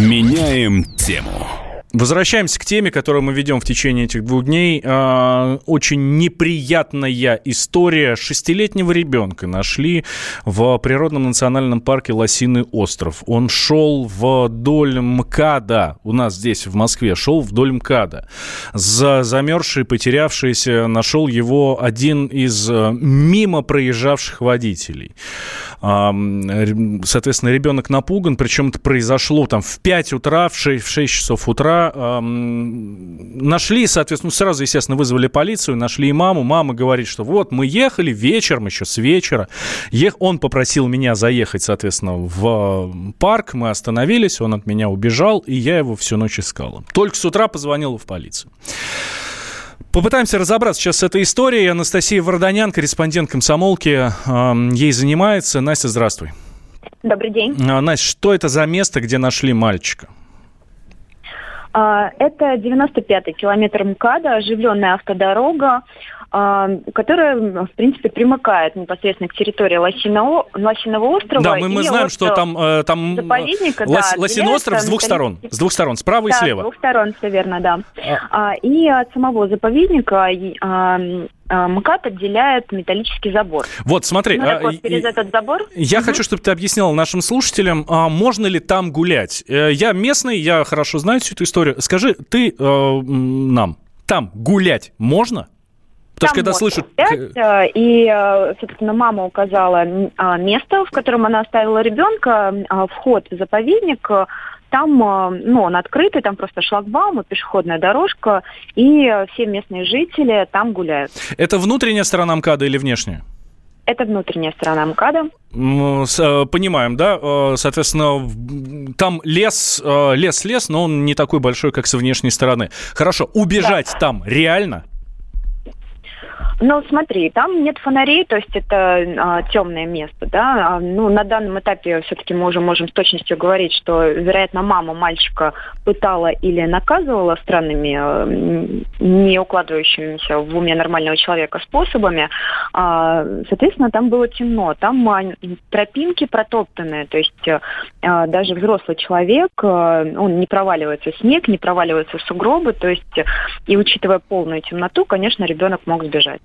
Меняем тему. Возвращаемся к теме, которую мы ведем в течение этих двух дней. А, очень неприятная история шестилетнего ребенка нашли в природном национальном парке Лосиный остров. Он шел вдоль МКАДа, у нас здесь в Москве, шел вдоль МКАДа. За замерзший, потерявшийся, нашел его один из э, мимо проезжавших водителей. Соответственно, ребенок напуган, причем это произошло там в 5 утра, в 6, в 6 часов утра. Нашли, соответственно, ну, сразу, естественно, вызвали полицию, нашли и маму. Мама говорит, что вот мы ехали вечером, еще с вечера. Он попросил меня заехать, соответственно, в парк, мы остановились, он от меня убежал, и я его всю ночь искала. Только с утра позвонила в полицию. Попытаемся разобраться сейчас с этой историей. Анастасия Варданян, корреспондент комсомолки, ей занимается. Настя, здравствуй. Добрый день. А, Настя, что это за место, где нашли мальчика? А, это 95-й километр МКАДа, оживленная автодорога. А, которая, в принципе, примыкает непосредственно к территории Лосиного, Лосиного острова. Да, мы, мы знаем, что там, э, там заповедника, Лос, да, Лосиный остров с двух сторон, с двух сторон, справа да, и слева. с двух сторон, все верно, да. А. И от самого заповедника а, МКАД отделяет металлический забор. Вот, смотри. Ну, вот, через этот забор. Я угу. хочу, чтобы ты объяснила нашим слушателям, а можно ли там гулять. Э, я местный, я хорошо знаю всю эту историю. Скажи, ты э, нам там гулять можно? Потому что когда слышу... Э, и, э, собственно, мама указала а, место, в котором она оставила ребенка, а, вход в заповедник, там, ну, он открытый, там просто шлагбаум пешеходная дорожка, и все местные жители там гуляют. Это внутренняя сторона МКАДа или внешняя? Это внутренняя сторона МКАДа. Э, понимаем, да? Соответственно, там лес, лес-лес, но он не такой большой, как с внешней стороны. Хорошо, убежать да. там реально? Ну, смотри, там нет фонарей, то есть это а, темное место, да. А, ну, на данном этапе все-таки мы уже можем с точностью говорить, что, вероятно, мама мальчика пытала или наказывала странными, а, не укладывающимися в уме нормального человека способами. А, соответственно, там было темно, там а, тропинки протоптанные, то есть а, даже взрослый человек, а, он не проваливается в снег, не проваливается в сугробы, то есть и учитывая полную темноту, конечно, ребенок мог сбежать.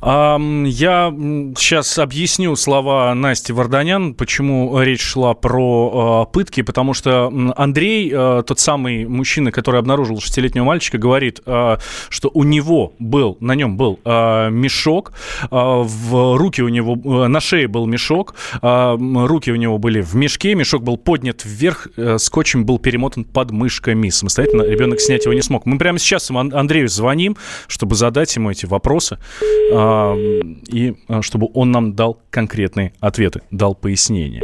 Я сейчас объясню слова Насти Варданян, почему речь шла про а, пытки, потому что Андрей, а, тот самый мужчина, который обнаружил шестилетнего мальчика, говорит, а, что у него был, на нем был мешок, в руки у него, на шее был мешок, руки у него были в мешке, мешок был поднят вверх, э, скотчем был перемотан под мышками. Самостоятельно ребенок снять его не смог. Мы прямо сейчас Андрею звоним, чтобы задать ему эти вопросы и а, чтобы он нам дал конкретные ответы, дал пояснения.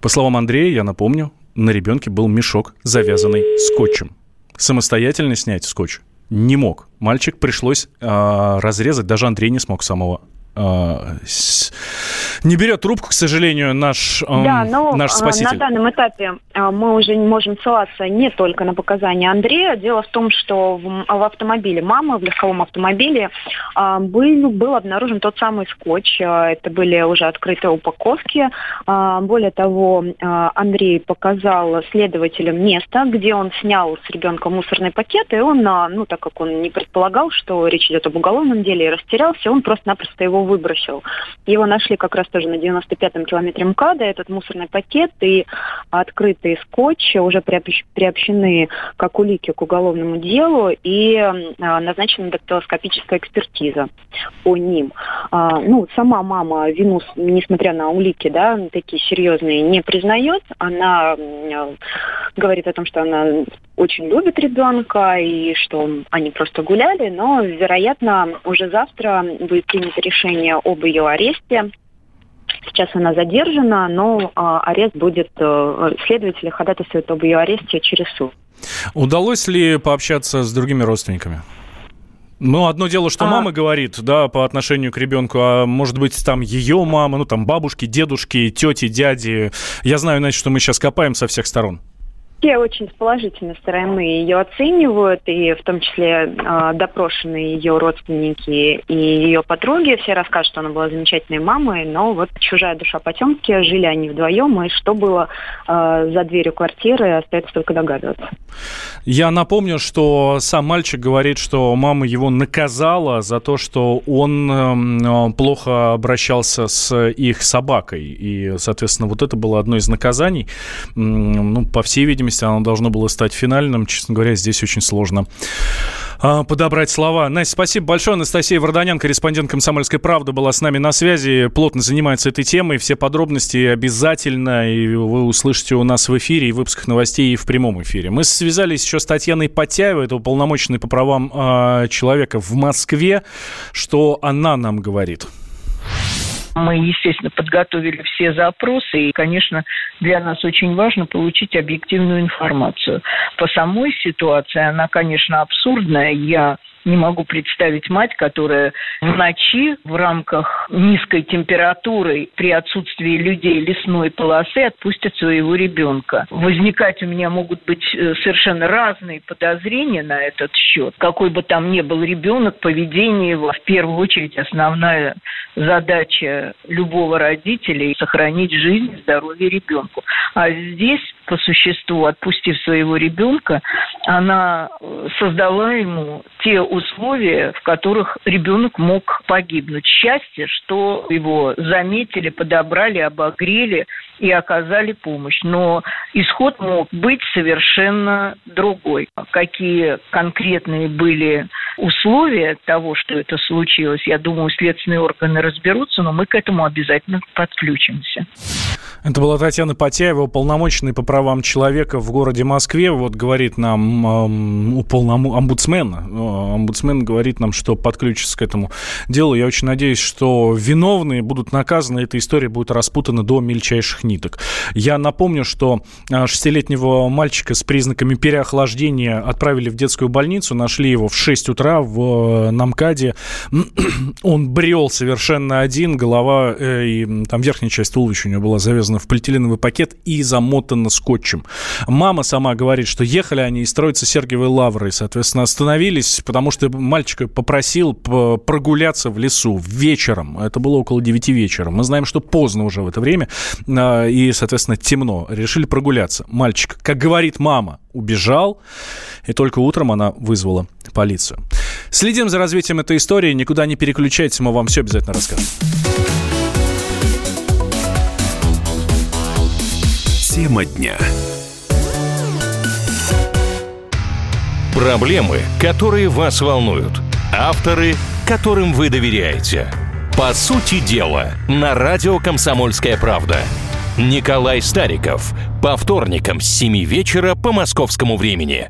По словам Андрея, я напомню, на ребенке был мешок, завязанный скотчем. Самостоятельно снять скотч не мог. Мальчик пришлось э, разрезать, даже Андрей не смог самого не берет трубку, к сожалению, наш, эм, да, но наш спаситель. на данном этапе э, мы уже можем ссылаться не только на показания Андрея. Дело в том, что в, в автомобиле мамы, в легковом автомобиле э, был, был обнаружен тот самый скотч. Э, это были уже открытые упаковки. Более того, Андрей показал следователям место, где он снял с ребенка мусорный пакет, и он, ну, так как он не предполагал, что речь идет об уголовном деле, и растерялся, он просто-напросто его выбросил. Его нашли как раз тоже на 95-м километре МКАДа, этот мусорный пакет и открытый скотч уже приобщены как улики к уголовному делу и а, назначена дактилоскопическая экспертиза по ним. А, ну, сама мама вину, несмотря на улики, да, такие серьезные, не признает. Она говорит о том, что она очень любит ребенка и что они просто гуляли, но, вероятно, уже завтра будет принято решение об ее аресте. Сейчас она задержана, но а, арест будет, а, следователи ходатайствуют об ее аресте через суд. Удалось ли пообщаться с другими родственниками? Ну, одно дело, что а... мама говорит, да, по отношению к ребенку, а может быть, там ее мама, ну, там бабушки, дедушки, тети, дяди. Я знаю, значит, что мы сейчас копаем со всех сторон. Все очень с положительной стороны ее оценивают, и в том числе э, допрошенные ее родственники и ее подруги. Все расскажут, что она была замечательной мамой, но вот чужая душа потемки, жили они вдвоем, и что было э, за дверью квартиры, остается только догадываться. Я напомню, что сам мальчик говорит, что мама его наказала за то, что он э, плохо обращался с их собакой. И, соответственно, вот это было одно из наказаний. Ну, по всей видимости, видимости, оно должно было стать финальным. Честно говоря, здесь очень сложно а, подобрать слова. Настя, спасибо большое. Анастасия Варданян, корреспондент «Комсомольской правды», была с нами на связи, плотно занимается этой темой. Все подробности обязательно и вы услышите у нас в эфире, и в выпусках новостей, и в прямом эфире. Мы связались еще с Татьяной Потяевой, это уполномоченный по правам э, человека в Москве. Что она нам говорит? Мы, естественно, подготовили все запросы, и, конечно, для нас очень важно получить объективную информацию. По самой ситуации она, конечно, абсурдная. Я не могу представить мать, которая в ночи в рамках низкой температуры при отсутствии людей лесной полосы отпустит своего ребенка. Возникать у меня могут быть э, совершенно разные подозрения на этот счет. Какой бы там ни был ребенок, поведение его в первую очередь основная задача любого родителя – сохранить жизнь и здоровье ребенку. А здесь, по существу, отпустив своего ребенка, она э, создала ему те условия, в которых ребенок мог погибнуть. Счастье, что его заметили, подобрали, обогрели и оказали помощь. Но исход мог быть совершенно другой. Какие конкретные были условия того, что это случилось, я думаю, следственные органы разберутся, но мы к этому обязательно подключимся. Это была Татьяна Потяева, уполномоченный по правам человека в городе Москве. Вот говорит нам эм, уполном... омбудсмен. Э, омбудсмен говорит нам, что подключится к этому делу. Я очень надеюсь, что виновные будут наказаны, эта история будет распутана до мельчайших ниток. Я напомню, что э, шестилетнего мальчика с признаками переохлаждения отправили в детскую больницу, нашли его в 6 утра в э, Намкаде. Он брел совершенно один, голова э, и там верхняя часть туловища у него была завязана в полиэтиленовый пакет и замотана скотчем. Мама сама говорит, что ехали они из строиться Сергиевой Лавры, соответственно, остановились, потому что мальчика попросил прогуляться в лесу вечером. Это было около 9 вечера. Мы знаем, что поздно уже в это время, а, и, соответственно, темно. Решили прогуляться. Мальчик, как говорит мама, убежал, и только утром она вызвала полицию. Следим за развитием этой истории, никуда не переключайтесь, мы вам все обязательно расскажем. Тема дня. Проблемы, которые вас волнуют. Авторы, которым вы доверяете. По сути дела, на радио «Комсомольская правда». Николай Стариков. По вторникам с 7 вечера по московскому времени.